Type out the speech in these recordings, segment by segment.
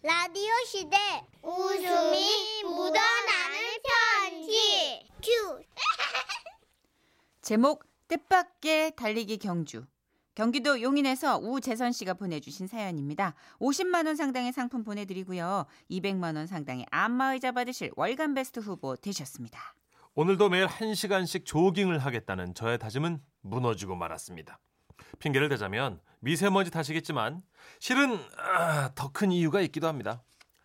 라디오 시대 웃음이 묻어나는 편지 큐 제목 뜻밖의 달리기 경주. 경기도 용인에서 우재선 씨가 보내주신 사연입니다. 50만 원 상당의 상품 보내드리고요. 200만 원 상당의 안마의자 받으실 월간 베스트 후보 되셨습니다. 오늘도 매일 1시간씩 조깅을 하겠다는 저의 다짐은 무너지고 말았습니다. 핑계를 대자면 미세먼지 탓이겠지만 실은 아, 더큰 이유가 있기도 합니다.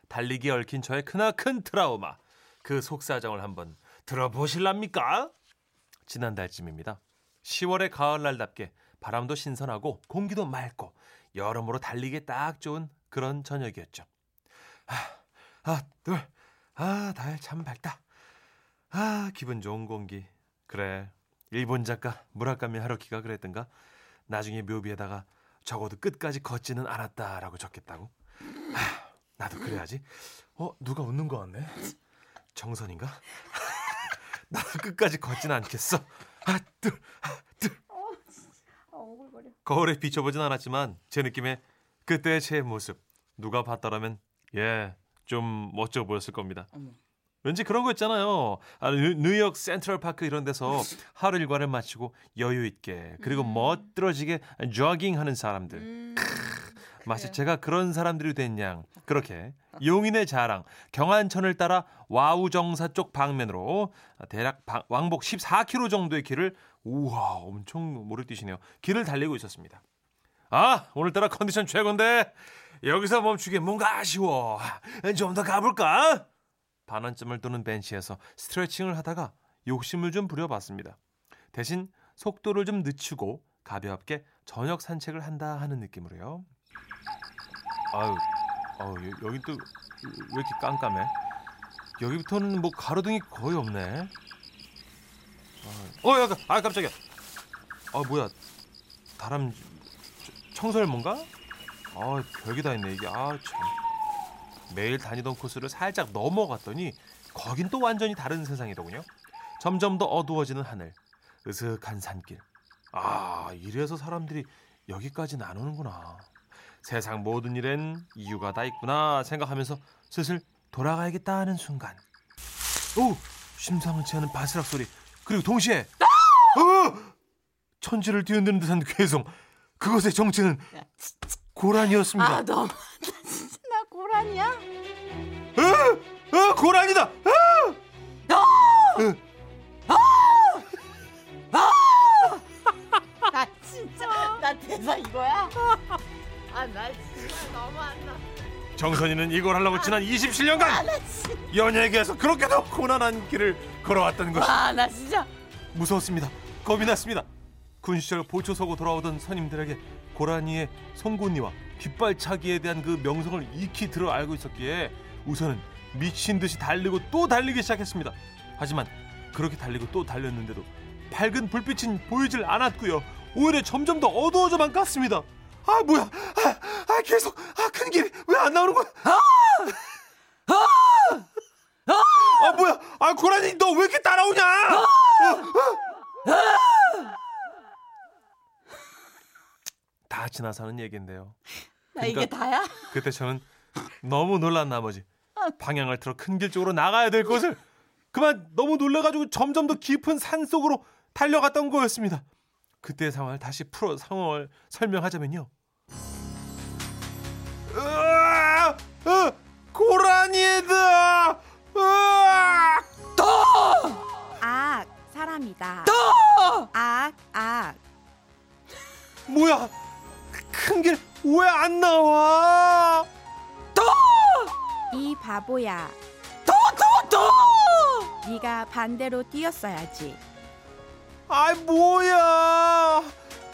달리기에 얽힌 저의 크나큰 트라우마. 그 속사정을 한번 들어보실랍니까? 지난달쯤입니다. 10월의 가을날답게 바람도 신선하고 공기도 맑고 여러모로 달리기에 딱 좋은 그런 저녁이었죠. 아, 아, 둘, 아, 달 참 밝다. 아, 기분 좋은 공기. 그래. 일본 작가 무라카미 하루키가 그랬던가? 나중에 묘비에다가 적어도 끝까지 걷지는 않았다라고 적겠다고. 아, 나도 그래야지. 어, 누가 웃는 거 같네. 정선인가? 나도 끝까지 걷지는 않겠어. 아, 둘, 아, 둘. 거울에 비춰보진 않았지만 제 느낌에 그때의 제 모습 누가 봤더라면 예, 좀 멋져 보였을 겁니다. 왠지 그런 거 있잖아요. 아, 뉴- 뉴욕 센트럴 파크 이런 데서 하루 일과를 마치고 여유 있게 그리고 멋들어지게 조깅하는 사람들. 마치 제가 그런 사람들이 된 양. 그렇게. 용인의 자랑. 경안천을 따라 와우정사 쪽 방면으로 대략 방- 왕복 14km 정도의 길을 우와 엄청 오래 뛰시네요. 길을 달리고 있었습니다. 아 오늘따라 컨디션 최고인데 여기서 멈추기 뭔가 아쉬워. 좀 더 가볼까 반환점을 도는 벤치에서 스트레칭을 하다가 욕심을 좀 부려봤습니다 대신 속도를 좀 늦추고 가볍게 저녁 산책을 한다 하는 느낌으로요 아유, 아유 여- 여기 또 왜 이렇게 깜깜해? 여기부터는 뭐 가로등이 거의 없네. 아, 어, 야, 아 깜짝이야. 아 뭐야? 다람 청설뭔가? 아 별게 다 있네 이게. 아 참. 매일 다니던 코스를 살짝 넘어갔더니 거긴 또 완전히 다른 세상이더군요. 점점 더 어두워지는 하늘, 으슥한 산길. 아 이래서 사람들이 여기까지 나누는구나. 세상 모든 일엔 이유가 다 있구나 생각하면서 슬슬 돌아가야겠다 하는 순간 오 심상치 않은 바스락 소리 그리고 동시에 어! 천지를 뒤흔드는 듯한 괴성 그것의 정체는 고란이었습니다 아, 너무 고란이야? 어! 어! 고란이다 어! 나 진짜 나 대사 이거야? 아 나 진짜 너무한다. 정선이는 이걸 하려고 지난 27년간 연예계에서 그렇게도 고난한 길을 걸어왔던 것이 아나 진짜 무서웠습니다. 겁이 났습니다. 군 시절 보초 서고 돌아오던 선임들에게 고라니의 송곳니와 깃발차기에 대한 그 명성을 익히 들어 알고 있었기에 우선은 미친 듯이 달리고 또 달리기 시작했습니다. 하지만 그렇게 달리고 또 달렸는데도 밝은 불빛은 보이질 않았고요. 오히려 점점 더 어두워져만 갔습니다. 아 뭐야? 아, 아 계속 아큰 길이 왜 안 나오는 거야? 아! 아 뭐야? 아 고라니 너 왜 이렇게 따라오냐? 다 지나서 하는 얘기인데요. 나 이게 그러니까- 다야? 그때 저는 너무 놀란 나머지 방향을 틀어 큰 길 쪽으로 나가야 될 것을 그만 너무 놀라가지고 점점 더 깊은 산 속으로 달려갔던 거였습니다. 그때 상황을 다시 풀어 상황을 설명하자면요. 으아! 으! 고라니다! 으아! 악 사람이다. 악, 악. 뭐야? 큰 길 왜 안 나와? 이 바보야. 네가 반대로 뛰었어야지. 아이 뭐야?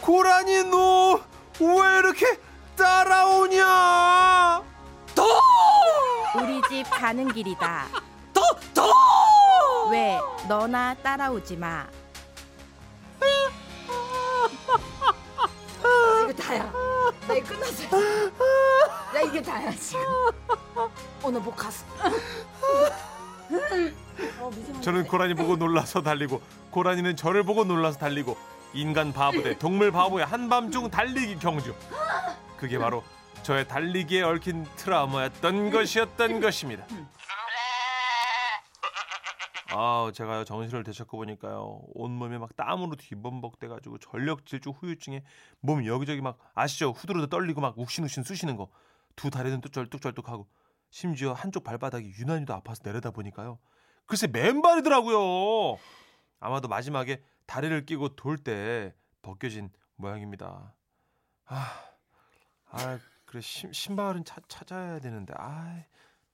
고라니 너 왜 이렇게 따라오냐? 우리 집 가는 길이다. 왜 너나 따라오지 마. 이거 다야. 나 이거 끝났어. 나 이게 다야 지금. 오늘 못 갔어. 어, 미세먼지. 저는 고라니 보고 놀라서 달리고 고라니는 저를 보고 놀라서 달리고 인간 바보 대 동물 바보의 한밤중 달리기 경주. 그게 바로 저의 달리기에 얽힌 트라우마였던 것이었던 것입니다. 아, 제가 정신을 되찾고 보니까요. 온몸이 막 땀으로 뒤범벅돼 가지고 전력 질주 후유증에 몸 여기저기 막 아시죠? 후드로도 떨리고 막 욱신욱신 쑤시는 거. 두 다리는 뚝절뚝절뚝하고 심지어 한쪽 발바닥이 유난히도 아파서 내려다 보니까요. 글쎄 맨발이더라고요. 아마도 마지막에 다리를 끼고 돌 때 벗겨진 모양입니다. 아, 아 그래 신, 신발은 차, 찾아야 되는데 아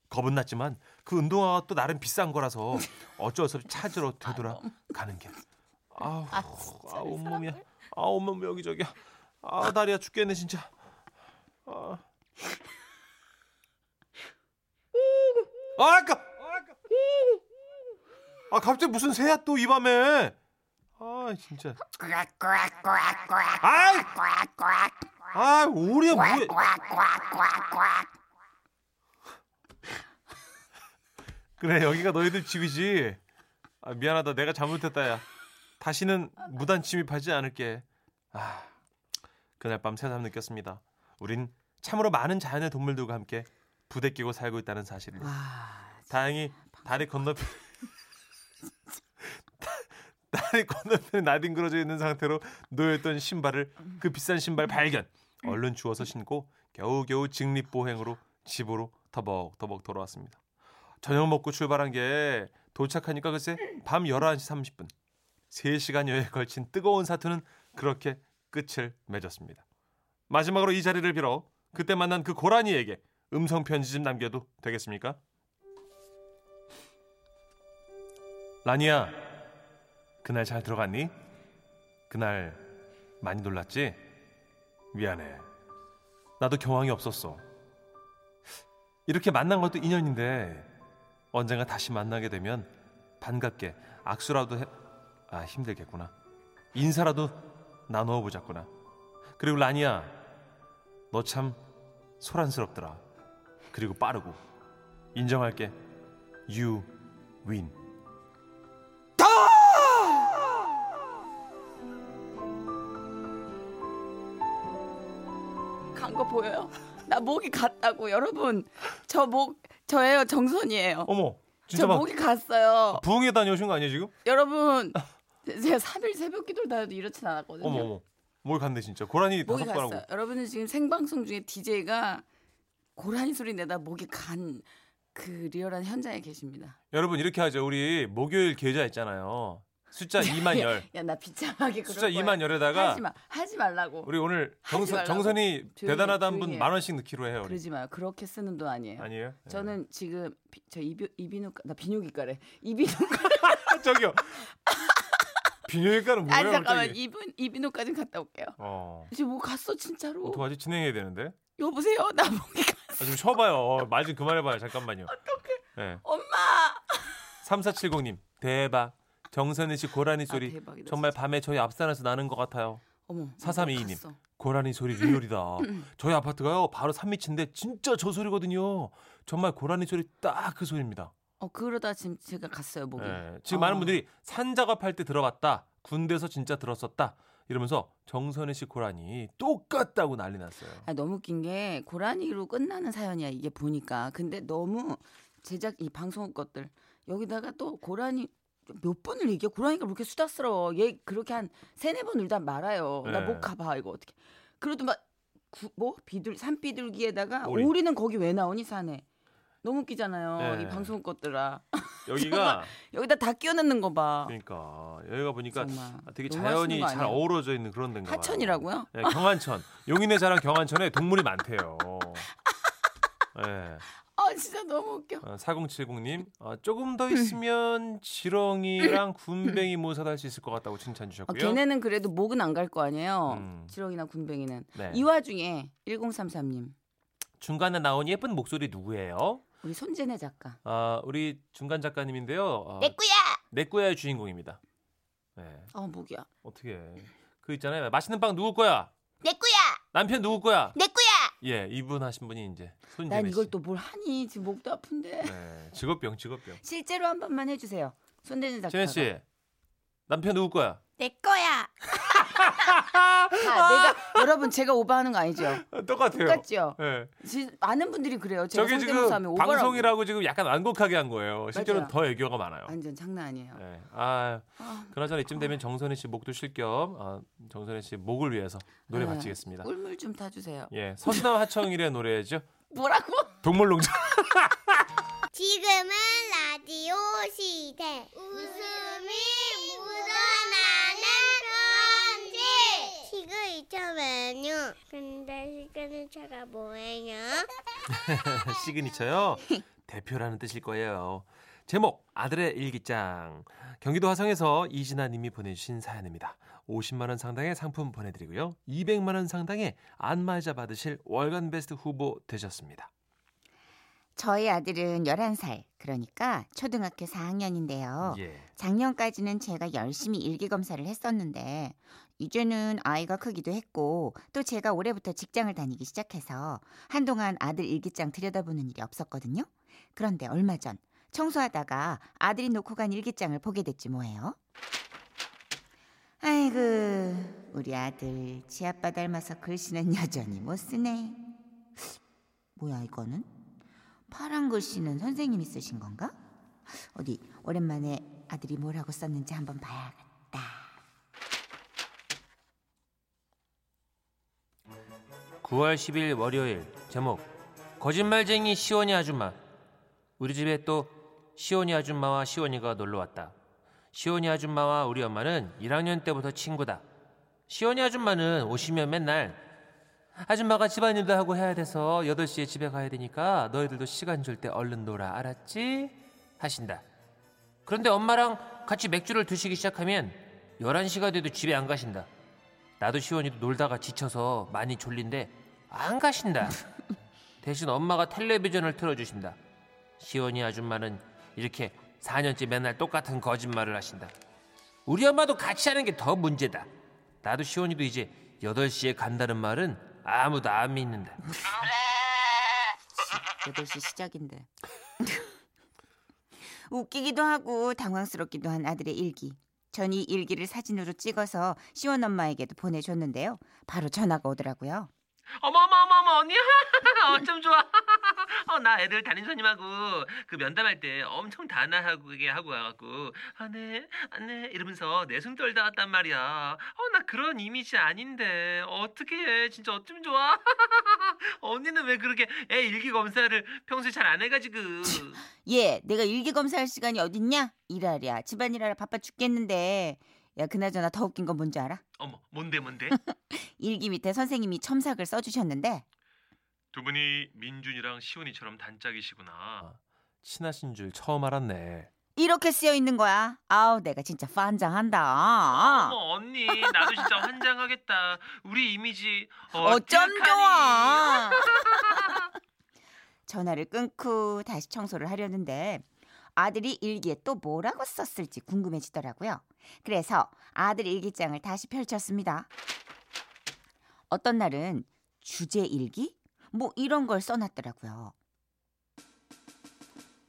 겁은 났지만 그 운동화가 또 나름 비싼 거라서 어쩔 수 없이 찾으러 되돌아 가는 길. 아우, 아, 온몸이야. 아, 온몸 여기저기야. 아, 다리야 죽겠네 진짜. 아, 아 아까, 아 갑자기 무슨 새야 또 이 밤에. 아 진짜. 아이, 아 오리야 뭐야? 그래 여기가 너희들 집이지. 아, 미안하다 내가 잘못했다 야. 다시는 무단 침입하지 않을게. 아 그날 밤 새삼 느꼈습니다. 우린 참으로 많은 자연의 동물들과 함께 부대 끼고 살고 있다는 사실을. 와, 다행히 다리 건너편 다리 건너편에 나뒹굴어져 있는 상태로 놓여있던 신발을 그 비싼 신발 발견. 얼른 주워서 신고 겨우겨우 직립보행으로 집으로 터벅터벅 돌아왔습니다. 저녁 먹고 출발한 게 도착하니까 글쎄 밤 11시 30분. 3시간여에 걸친 뜨거운 사투는 그렇게 끝을 맺었습니다. 마지막으로 이 자리를 빌어 그때 만난 그 고라니에게 음성 편지 좀 남겨도 되겠습니까? 라니야, 그날 잘 들어갔니? 그날 많이 놀랐지? 미안해. 나도 경황이 없었어. 이렇게 만난 것도 인연인데 언젠가 다시 만나게 되면 반갑게 악수라도 해. 아 힘들겠구나. 인사라도 나누어 보자꾸나. 그리고 라니야, 너 참 소란스럽더라. 그리고 빠르고 인정할게. You win. 간 거 보여요? 나 목이 갔다고 여러분. 저 목 저예요 정선이에요. 어머, 진짜 저 막 목이 갔어요. 부흥회 다녀오신 거 아니에요 지금? 여러분 제가 3일 새벽 기도를 다녀도 이렇진 않았거든요. 어머 어머, 뭘 갔네 진짜. 고라니 목이 다섯 번 갔어요. 하고. 여러분은 지금 생방송 중에 DJ가 고라니 소리 내다 목이 간 그 리얼한 현장에 계십니다. 여러분 이렇게 하죠. 우리 목요일 계좌 있잖아요. 숫자 2만 열. 야 나 비참하게 숫자 거야. 2만 열에다가 하지 마 하지 말라고. 우리 오늘 정선. 정선이 대단하다는 분 해. 만 원씩 넣기로 해요. 우리. 그러지 마요. 그렇게 쓰는 돈 아니에요. 아니에요? 네. 저는 지금 비, 저 이비 이비인후과 나 비뇨기과래. 이비인후과 아, 저기요. 비뇨기과는 뭐예요? 아니 잠깐만 갑자기? 이분 이비인후과 좀 갔다 올게요. 어. 지금 뭐 갔어 진짜로. 어떡하지? 진행해야 되는데. 여보세요 나 목이 가. 아, 좀 쉬어봐요. 말 좀 그만해봐요. 잠깐만요. 어떡해. 네. 엄마. 3470님. 대박. 정선희 씨 고라니 소리. 아, 대박이다, 정말 진짜. 밤에 저희 앞산에서 나는 것 같아요. 어머. 4322 님. 갔어. 고라니 소리 리얼이다. 음. 저희 아파트가요. 바로 산밑인데 진짜 저 소리거든요. 정말 고라니 소리 딱 그 소리입니다. 어 그러다 지금 제가 갔어요 목이. 예, 지금 어. 많은 분들이 산 작업할 때 들어봤다. 군대에서 진짜 들었었다. 이러면서 정선혜 씨 고라니 똑같다고 난리 났어요. 아 너무 웃긴 게 고라니로 끝나는 사연이야 이게 보니까. 근데 너무 제작 이 방송 것들 여기다가 또 고라니 몇 번을 얘기해 고라니가 그렇게 수다스러워. 얘 그렇게 한 세네 번 울다 말아요. 나 네. 못 가봐 이거 어떻게. 그래도 막뭐 비둘 산비둘기에다가 오리. 오리는 거기 왜 나오니 산에. 너무 웃기잖아요. 네. 이 방송 것들아. 여기가 여기다 다 끼워 넣는 거 봐. 그러니까 여기가 보니까. 되게 자연이 잘? 어우러져 있는 그런 데인가 봐요. 하천이라고요? 네, 경안천. 용인의 자랑 경안천에 동물이 많대요. 네. 아 진짜 너무 웃겨. 어, 4070님 어, 조금 더 있으면 지렁이랑 군뱅이 모사도 할 수 있을 것 같다고 칭찬 어, 주셨고요. 걔네는 그래도 목은 안 갈 거 아니에요. 음. 지렁이나 군뱅이는. 네. 이 와중에 1033님 중간에 나온 예쁜 목소리 누구예요? 우리 손재네 작가. 아, 우리 중간 작가님인데요. 어, 내 꾸야. 내꾸야의 주인공입니다. 네. 아 목이야. 어떻게 그 있잖아요. 맛있는 빵 누구 거야? 내 꾸야. 남편 누구 거야? 내 꾸야. 예, 이분 하신 분이 이제 손재배 난 씨. 이걸 또 뭘 하니 지금 목도 아픈데. 네, 직업병, 직업병. 실제로 한 번만 해주세요. 손재네 작가. 신혜 씨, 남편 누구 거야? 내 거야. 다 내가 여러분 제가 오버하는 거 아니죠? 똑같아요. 똑같죠? 예. 지- 많은 분들이 그래요. 제가 저게 지금 하면 오버라고. 방송이라고 지금 약간 완곡하게 한 거예요. 실제로는. 더 애교가 많아요. 완전 장난 아니에요. 네. 아, 그나저나 이쯤 되면 정선희 씨 목도 쉴겸 아, 정선희 씨 목을 위해서 노래 네. 바치겠습니다. 꿀물 좀 타주세요. 예, 서수남 하청일의 노래죠. 뭐라고? 동물농장. 지금은 라디오 시대. 웃음이 묻어나는 편지. 시그 2,000원요. 근데 시그는 차가 뭐예요? 시그니처요. 대표라는 뜻일 거예요. 제목 아들의 일기장. 경기도 화성에서 이진아 님이 보내주신 사연입니다. 50만 원 상당의 상품 보내드리고요. 200만 원 상당의 안마의자 받으실 월간 베스트 후보 되셨습니다. 저희 아들은 11살, 그러니까 초등학교 4학년인데요. 예. 작년까지는 제가 열심히 일기 검사를 했었는데 이제는 아이가 크기도 했고 또 제가 올해부터 직장을 다니기 시작해서 한동안 아들 일기장 들여다보는 일이 없었거든요. 그런데 얼마 전 청소하다가 아들이 놓고 간 일기장을 보게 됐지 뭐예요. 아이고 우리 아들 지 아빠 닮아서 글씨는 여전히 못 쓰네. 뭐야 이거는? 파란 글씨는 선생님이 쓰신 건가? 어디 오랜만에 아들이 뭐라고 썼는지 한번 봐야겠다. 9월 10일 월요일 제목 거짓말쟁이 시원이 아줌마 우리 집에 또 시원이 아줌마와 시원이가 놀러 왔다. 시원이 아줌마와 우리 엄마는 1학년 때부터 친구다. 시원이 아줌마는 오시면 맨날 아줌마가 집안일도 하고 해야 돼서 8시에 집에 가야 되니까 너희들도 시간 줄 때 얼른 놀아 알았지? 하신다. 그런데 엄마랑 같이 맥주를 드시기 시작하면 11시가 돼도 집에 안 가신다. 나도 시원이도 놀다가 지쳐서 많이 졸린데 안 가신다. 대신 엄마가 텔레비전을 틀어주신다. 시원이 아줌마는 이렇게 4년째 맨날 똑같은 거짓말을 하신다. 우리 엄마도 같이 하는 게 더 문제다. 나도 시원이도 이제 8시에 간다는 말은 아무도 안 믿는다. 8시 시작인데. 웃기기도 하고 당황스럽기도 한 아들의 일기. 전이 일기를 사진으로 찍어서 시원 엄마에게도 보내줬는데요. 바로 전화가 오더라고요. 어머 어머 어머 어머 언니 어쩜 좋아 어, 나 애들 담임선생님하고 그 면담할 때 엄청 단아하게 하고 와갖고 아네 아네 이러면서 내숭 떨다 왔단 말이야 어 나 그런 이미지 아닌데 어떻게 해 진짜 어쩜 좋아 언니는 왜 그렇게 애 일기 검사를 평소에 잘 안 해가지고 얘, 내가 일기 검사할 시간이 어딨냐? 일하랴. 집안일하라 바빠 죽겠는데. 야, 그나저나 더 웃긴 건 뭔지 알아? 어머 뭔데 뭔데 일기 밑에 선생님이 첨삭을 써주셨는데 두 분이 민준이랑 시온이처럼 단짝이시구나. 친하신 줄 처음 알았네. 이렇게 쓰여 있는 거야. 아우, 내가 진짜 판장한다. 어머 언니 나도 진짜 환장하겠다 우리 이미지 어쩜? 좋아. 전화를 끊고 다시 청소를 하려는데 아들이 일기에 또 뭐라고 썼을지 궁금해지더라고요. 그래서 아들 일기장을 다시 펼쳤습니다. 어떤 날은 주제 일기? 뭐 이런 걸 써놨더라고요.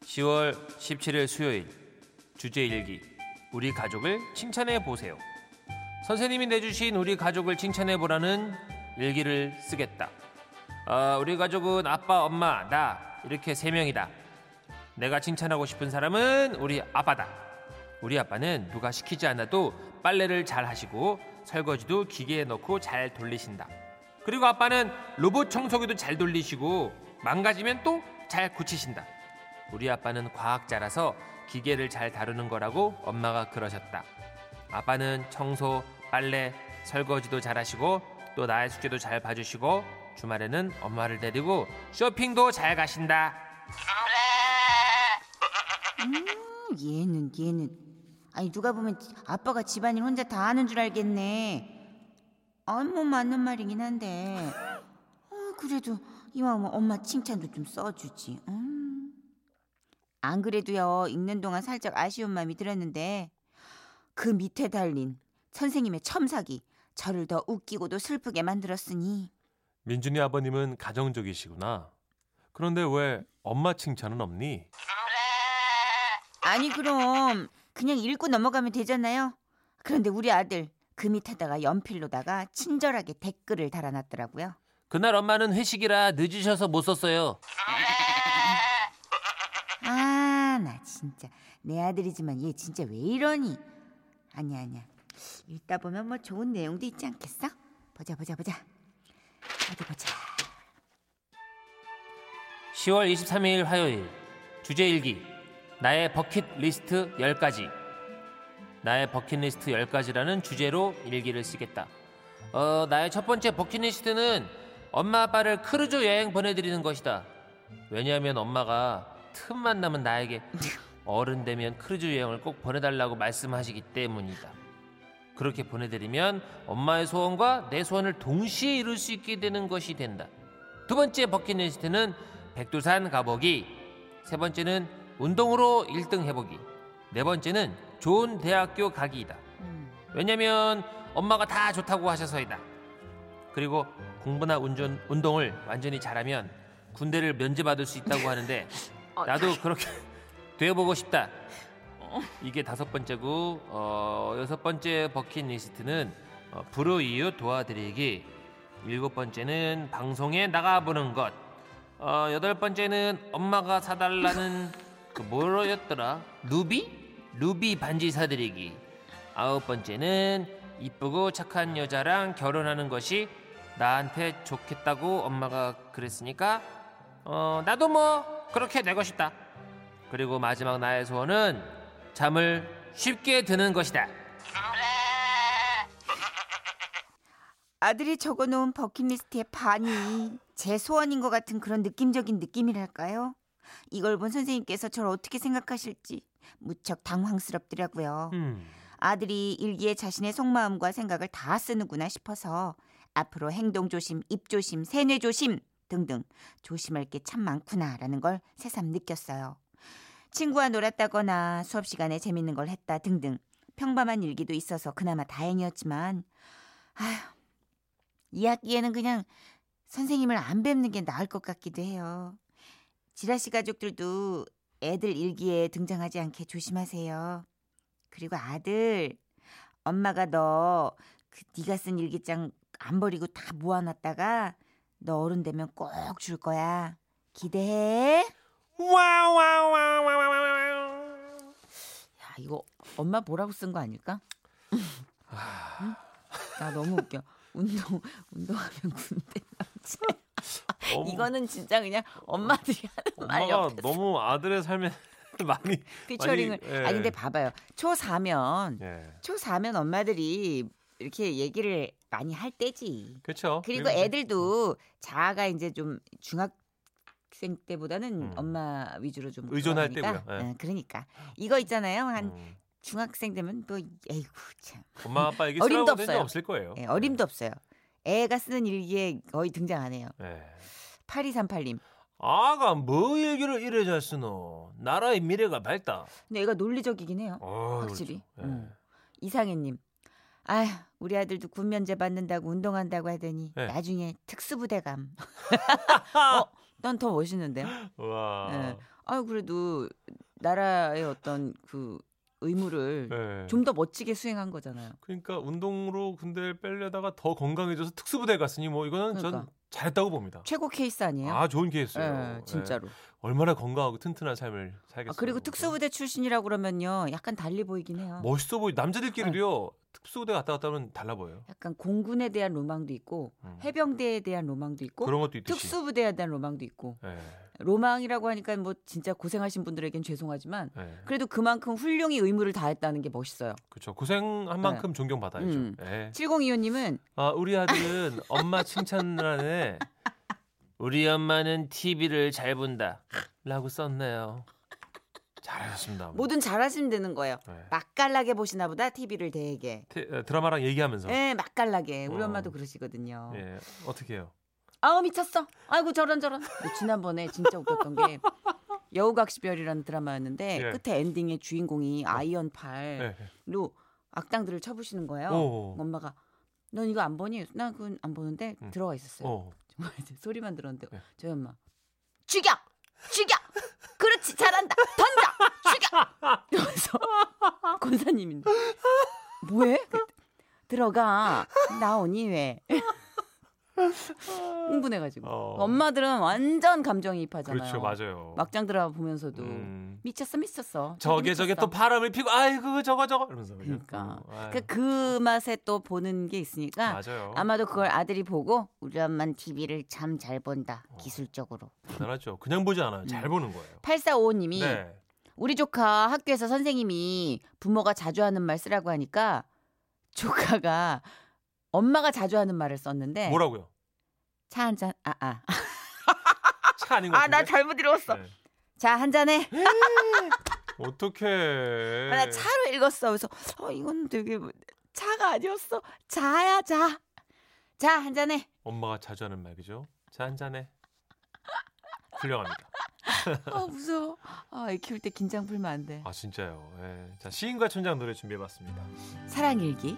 10월 17일 수요일 주제 일기 우리 가족을 칭찬해 보세요. 선생님이 내주신 우리 가족을 칭찬해 보라는 일기를 쓰겠다. 아, 우리 가족은 아빠, 엄마, 나 이렇게 세 명이다. 내가 칭찬하고 싶은 사람은 우리 아빠다. 우리 아빠는 누가 시키지 않아도 빨래를 잘 하시고 설거지도 기계에 넣고 잘 돌리신다. 그리고 아빠는 로봇 청소기도 잘 돌리시고 망가지면 또 잘 고치신다. 우리 아빠는 과학자라서 기계를 잘 다루는 거라고 엄마가 그러셨다. 아빠는 청소, 빨래, 설거지도 잘하시고 또 나의 숙제도 잘 봐주시고 주말에는 엄마를 데리고 쇼핑도 잘 가신다. 음, 얘는 얘는 아니 누가 보면 아빠가 집안일 혼자 다 하는 줄 알겠네. 아 뭐 맞는 말이긴 한데 어, 그래도 이왕이면 엄마 칭찬도 좀 써주지. 음. 안 그래도요 읽는 동안 살짝 아쉬운 마음이 들었는데 그 밑에 달린 선생님의 첨삭이 저를 더 웃기고도 슬프게 만들었으니 민준이 아버님은 가정적이시구나. 그런데 왜 엄마 칭찬은 없니? 아니 그럼 그냥 읽고 넘어가면 되잖아요. 그런데 우리 아들 그 밑에다가 연필로다가 친절하게 댓글을 달아놨더라고요. 그날 엄마는 회식이라 늦으셔서 못 썼어요. 아, 나 진짜 내 아들이지만 얘 진짜 왜 이러니? 아니야, 아니야. 읽다 보면 뭐 좋은 내용도 있지 않겠어? 보자, 보자, 보자. 어디 보자. 10월 23일 화요일 주제 일기 나의 버킷 리스트 10가지 나의 버킷리스트 10가지라는 주제로 일기를 쓰겠다. 어, 나의 첫 번째 버킷리스트는 엄마 아빠를 크루즈 여행 보내드리는 것이다. 왜냐하면 엄마가 틈만 나면 나에게 어른 되면 크루즈 여행을 꼭 보내달라고 말씀하시기 때문이다. 그렇게 보내드리면 엄마의 소원과 내 소원을 동시에 이룰 수 있게 되는 것이 된다. 두 번째 버킷리스트는 백두산 가보기. 세 번째는 운동으로 1등 해보기. 네 번째는 좋은 대학교 가기이다. 왜냐면 엄마가 다 좋다고 하셔서이다. 그리고 공부나 운전, 운동을 완전히 잘하면 군대를 면제받을 수 있다고 하는데 나도 그렇게 되어보고 싶다. 이게 다섯 번째고 어, 여섯 번째 버킷리스트는 어, 불우 이웃 도와드리기. 일곱 번째는 방송에 나가보는 것. 어, 여덟 번째는 엄마가 사달라는 그 뭐였더라? 루비? 루비 반지 사드리기. 아홉 번째는 이쁘고 착한 여자랑 결혼하는 것이 나한테 좋겠다고 엄마가 그랬으니까 어, 나도 뭐 그렇게 되고 싶다. 그리고 마지막 나의 소원은 잠을 쉽게 드는 것이다. 아들이 적어놓은 버킷리스트의 반이 제 소원인 것 같은 그런 느낌적인 느낌이랄까요? 이걸 본 선생님께서 저를 어떻게 생각하실지 무척 당황스럽더라고요. 음. 아들이 일기에 자신의 속마음과 생각을 다 쓰는구나 싶어서 앞으로 행동 조심, 입 조심, 세뇌 조심 등등 조심할 게 참 많구나라는 걸 새삼 느꼈어요. 친구와 놀았다거나 수업 시간에 재밌는 걸 했다 등등 평범한 일기도 있어서 그나마 다행이었지만 아휴 이 학기에는 그냥 선생님을 안 뵙는 게 나을 것 같기도 해요. 지라시 가족들도 애들 일기에 등장하지 않게 조심하세요. 그리고 아들, 엄마가 너 그 네가 쓴 일기장 안 버리고 다 모아놨다가 너 어른 되면 꼭 줄 거야. 기대해. 야 이거 엄마 보라고 쓴 거 아닐까? 응? 나 너무 웃겨. 운동 운동하면 군대 남지. 이거는 진짜 그냥 엄마들이 하는 말 엄마가 옆에서 너무 아들의 삶에 많이 피처링을. 많이, 예. 아니 근데 봐봐요. 초 4면 예. 초 4면 엄마들이 이렇게 얘기를 많이 할 때지. 그렇죠. 그리고 애들도 자아가 이제 좀 중학생 때보다는 음. 엄마 위주로 좀 의존할 때고요. 예. 예, 그러니까 이거 있잖아요. 한 음. 중학생 되면 또 에이구 참 엄마 아빠 얘기 어림도 없어요. 없을 거예요. 예, 어림도 없어요. 애가 쓰는 일기에 거의 등장 안 해요. 예. 8238님. 아가 뭐 얘기를 이래 잘 쓰노? 나라의 미래가 밝다. 근데 애가 논리적이긴 해요. 어, 확실히. 그렇죠. 예. 음. 이상혜님. 아휴, 우리 아들도 군 면제 받는다고 운동한다고 하더니 네. 나중에 특수부대감. 어, 난더 멋있는데요. 와. 예. 아유 그래도 나라의 어떤 그 의무를 예. 좀더 멋지게 수행한 거잖아요. 그러니까 운동으로 군대를 빼려다가 더 건강해져서 특수부대 갔으니 뭐 이거는 전 그러니까. 잘했다고 봅니다. 최고 케이스 아니에요? 아 좋은 케이스예요. 예, 진짜로. 예. 얼마나 건강하고 튼튼한 삶을 아, 살겠어요. 그리고 특수부대 출신이라고 그러면요, 약간 달리 보이긴 해요. 멋있어 보이. 남자들끼리요 네. 특수부대 갔다 갔다 하면 달라 보여요. 약간 공군에 대한 로망도 있고 음. 해병대에 대한 로망도 있고 그런 것도 있듯이. 특수부대에 대한 로망도 있고 예. 로망이라고 하니까 뭐 진짜 고생하신 분들에겐 죄송하지만 예. 그래도 그만큼 훌륭히 의무를 다했다는 게 멋있어요. 그렇죠. 고생한 만큼 존경받아야죠. 음. 예. 7025님은 아, 우리 아들은 엄마 칭찬란에 우리 엄마는 TV를 잘 본다. 라고 썼네요. 잘하셨습니다. 뭐든 잘하시면 되는 거예요. 네. 맛깔나게 보시나 보다 TV를 되게. 테- 어, 드라마랑 얘기하면서. 예, 맛깔나게. 우리 어. 엄마도 그러시거든요. 예. 어떻게 해요? 아우 미쳤어. 아이고 저런 저런. 근데 지난번에 진짜 웃겼던 게 여우각시별이라는 드라마였는데 예. 끝에 엔딩에 주인공이 iron 팔로 예. 악당들을 쳐부시는 거예요. 오. 엄마가 넌 이거 안 보니? 난 그건 안 보는데 음. 들어가 있었어요. 어. 정말 소리만 들었는데 네. 저희 엄마 죽여, 죽여. 잘한다. 던져, 죽여. 이러면서 권사님인데 뭐해? 들어가. 나오니 왜? 흥분해가지고. 어. 엄마들은 완전 감정이입하잖아요. 그렇죠, 맞아요. 막장 드라마 보면서도 음. 미쳤어, 미쳤어. 저게 저게 또 미쳤어. 바람을 피고 아이고 저거 저거 이러면서? 그러니까. 그, 그 맛에 또 보는 게 있으니까 맞아요. 아마도 그걸 아들이 보고 우리 엄마는 TV를 참 잘 본다. 어. 기술적으로. 대단하죠. 그냥 보지 않아요. 음. 잘 보는 거예요. 8455님이 네. 우리 조카 학교에서 선생님이 부모가 자주 하는 말 쓰라고 하니까 조카가 엄마가 자주 하는 말을 썼는데 뭐라고요? 차 한 잔, 아, 아. 차 아닌 것 아, 나 같은데. 잘못 읽었어. 네. 자, 한 잔해. 어떡해. 아, 나 차로 읽었어. 그래서, 어, 이건 되게 차가 아니었어. 자야, 자. 자, 한 잔해. 엄마가 자주 하는 말 그죠? 자 한 잔해. 훌륭합니다. 아, 무서워. 아, 애 키울 때 긴장 풀면 안 돼. 아 진짜요. 예. 자 시인과 천장 노래 준비해봤습니다. 사랑일기.